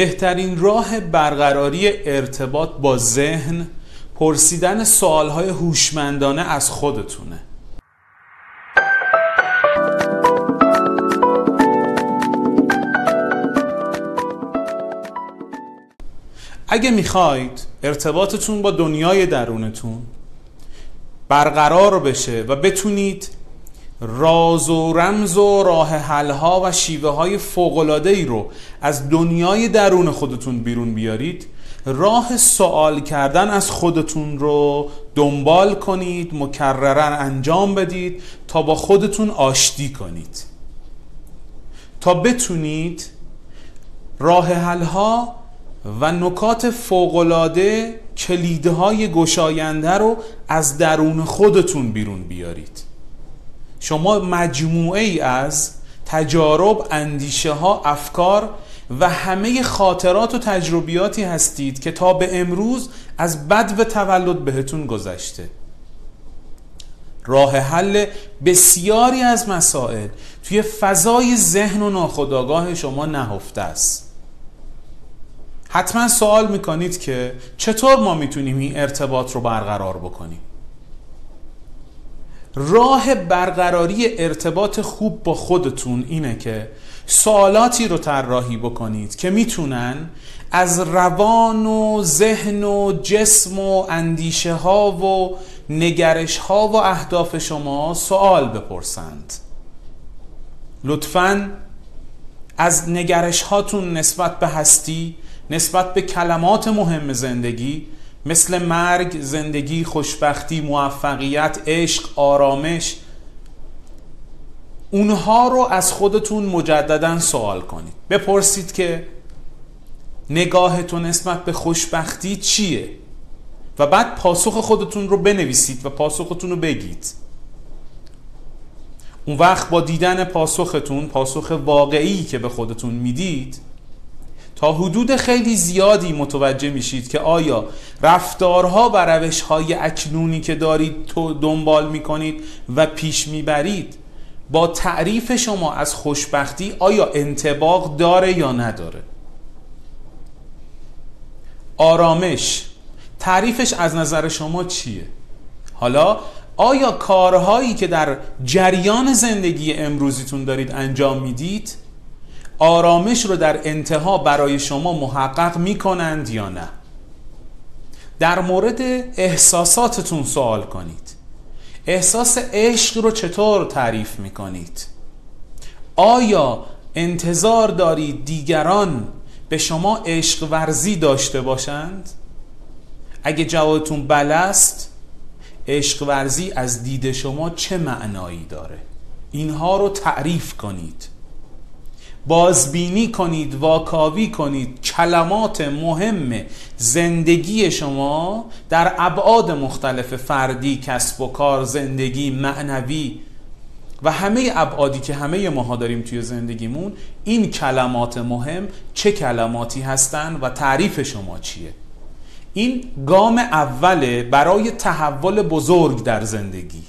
بهترین راه برقراری ارتباط با ذهن پرسیدن سوالهای هوشمندانه از خودتونه. اگه می‌خواید ارتباطتون با دنیای درونتون برقرار بشه و بتونید راز و رمز و راه حلها و شیوه های فوقلاده ای رو از دنیای درون خودتون بیرون بیارید. راه سوال کردن از خودتون رو دنبال کنید مکررن انجام بدید تا با خودتون آشتی کنید. تا بتونید راه حلها و نکات فوقلاده کلیدهای گشاینده رو از درون خودتون بیرون بیارید. شما مجموعه ای از تجارب، اندیشه ها، افکار و همه خاطرات و تجربیاتی هستید که تا به امروز از بد و تولد بهتون گذشته. راه حل بسیاری از مسائل توی فضای ذهن و ناخودآگاه شما نهفته است. حتما سوال می‌کنید که چطور ما می‌تونیم این ارتباط رو برقرار بکنیم؟ راه برقراری ارتباط خوب با خودتون اینه که سوالاتی رو طراحی بکنید که می‌تونن از روان و ذهن و جسم و اندیشه ها و نگرش ها و اهداف شما سوال بپرسند. لطفا از نگرش هاتون نسبت به هستی نسبت به کلمات مهم زندگی مثل مرگ، زندگی، خوشبختی، موفقیت، عشق، آرامش. اونها رو از خودتون مجددا سوال کنید. بپرسید که نگاهتون نسبت به خوشبختی چیه؟ و بعد پاسخ خودتون رو بنویسید و پاسختون رو بگید. اون وقت با دیدن پاسختون پاسخ واقعی که به خودتون می‌دید تا حدود خیلی زیادی متوجه میشید که آیا رفتارها و روشهای اکنونی که دارید تو دنبال می‌کنید و پیش می‌برید با تعریف شما از خوشبختی آیا انتباق داره یا نداره؟ آرامش تعریفش از نظر شما چیه؟ حالا آیا کارهایی که در جریان زندگی امروزیتون دارید انجام می‌دید آرامش رو در انتها برای شما محقق می‌کنند یا نه؟ در مورد احساساتتون سوال کنید. احساس عشق رو چطور تعریف می‌کنید؟ آیا انتظار دارید دیگران به شما عشق ورزی داشته باشند؟ اگه جوابتون است عشق ورزی از دید شما چه معنایی داره؟ اینها رو تعریف کنید. بازبینی کنید واکاوی کنید. کلمات مهم زندگی شما در ابعاد مختلف فردی کسب و کار زندگی معنوی و همه ابعادی که همه ماها داریم توی زندگیمون این کلمات مهم چه کلماتی هستند و تعریف شما چیه؟ این گام اوله برای تحول بزرگ در زندگی.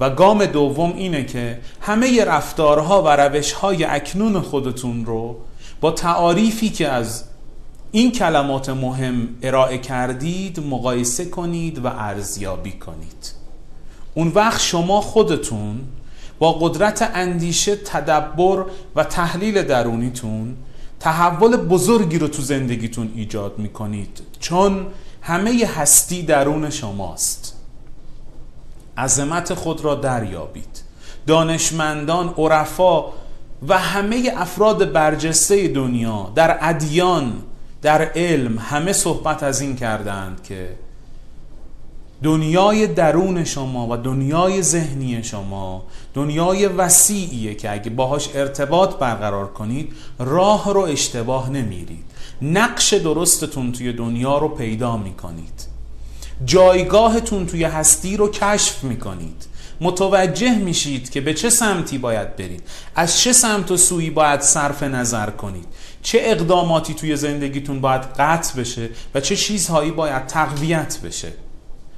و گام دوم اینه که همه رفتارها و روشهای اکنون خودتون رو با تعاریفی که از این کلمات مهم ارائه کردید مقایسه کنید و ارزیابی کنید. اون وقت شما خودتون با قدرت اندیشه تدبر و تحلیل درونیتون تحول بزرگی رو تو زندگیتون ایجاد می‌کنید. چون همه هستی درون شماست. عظمت خود را دریابید. دانشمندان عرفا و همه افراد برجسته دنیا در ادیان در علم همه صحبت از این کردند که دنیای درون شما و دنیای ذهنی شما دنیای وسیعیه که اگه باهاش ارتباط برقرار کنید راه رو اشتباه نمیرید. نقش درستتون توی دنیا رو پیدا می‌کنید. جایگاهتون توی هستی رو کشف می‌کنید. متوجه میشید که به چه سمتی باید برید. از چه سمت و سویی باید صرف نظر کنید. چه اقداماتی توی زندگیتون باید قطع بشه و چه چیزهایی باید تقویت بشه.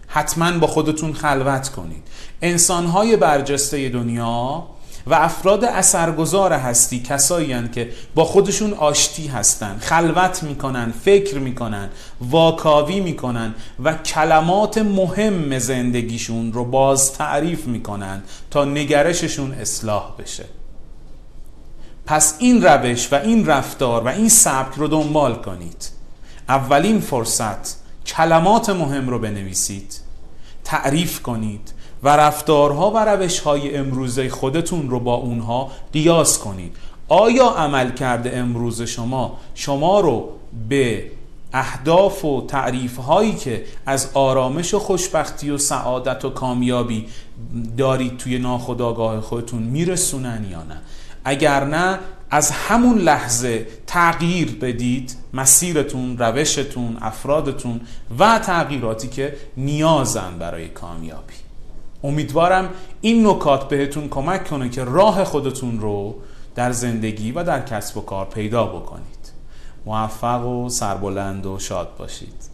حتما با خودتون خلوت کنید. انسانهای برجسته دنیا و افراد اثرگذار هستی کسایی که با خودشون آشتی هستن خلوت می‌کنن فکر می‌کنن واکاوی می‌کنن و کلمات مهم زندگیشون رو باز تعریف می‌کنن تا نگرششون اصلاح بشه. پس این روش و این رفتار و این سبک رو دنبال کنید. اولین فرصت کلمات مهم رو بنویسید تعریف کنید و رفتارها و روشهای امروزه خودتون رو با اونها قیاس کنید. آیا عمل کرده امروز شما؟ شما رو به اهداف و تعریف هایی که از آرامش و خوشبختی و سعادت و کامیابی دارید توی ناخودآگاه خودتون میرسونن یا نه؟ اگر نه از همون لحظه تغییر بدید مسیرتون روشتون افرادتون و تغییراتی که نیازن برای کامیابی. امیدوارم این نکات بهتون کمک کنه که راه خودتون رو در زندگی و در کسب و کار پیدا بکنید. موفق و سربلند و شاد باشید.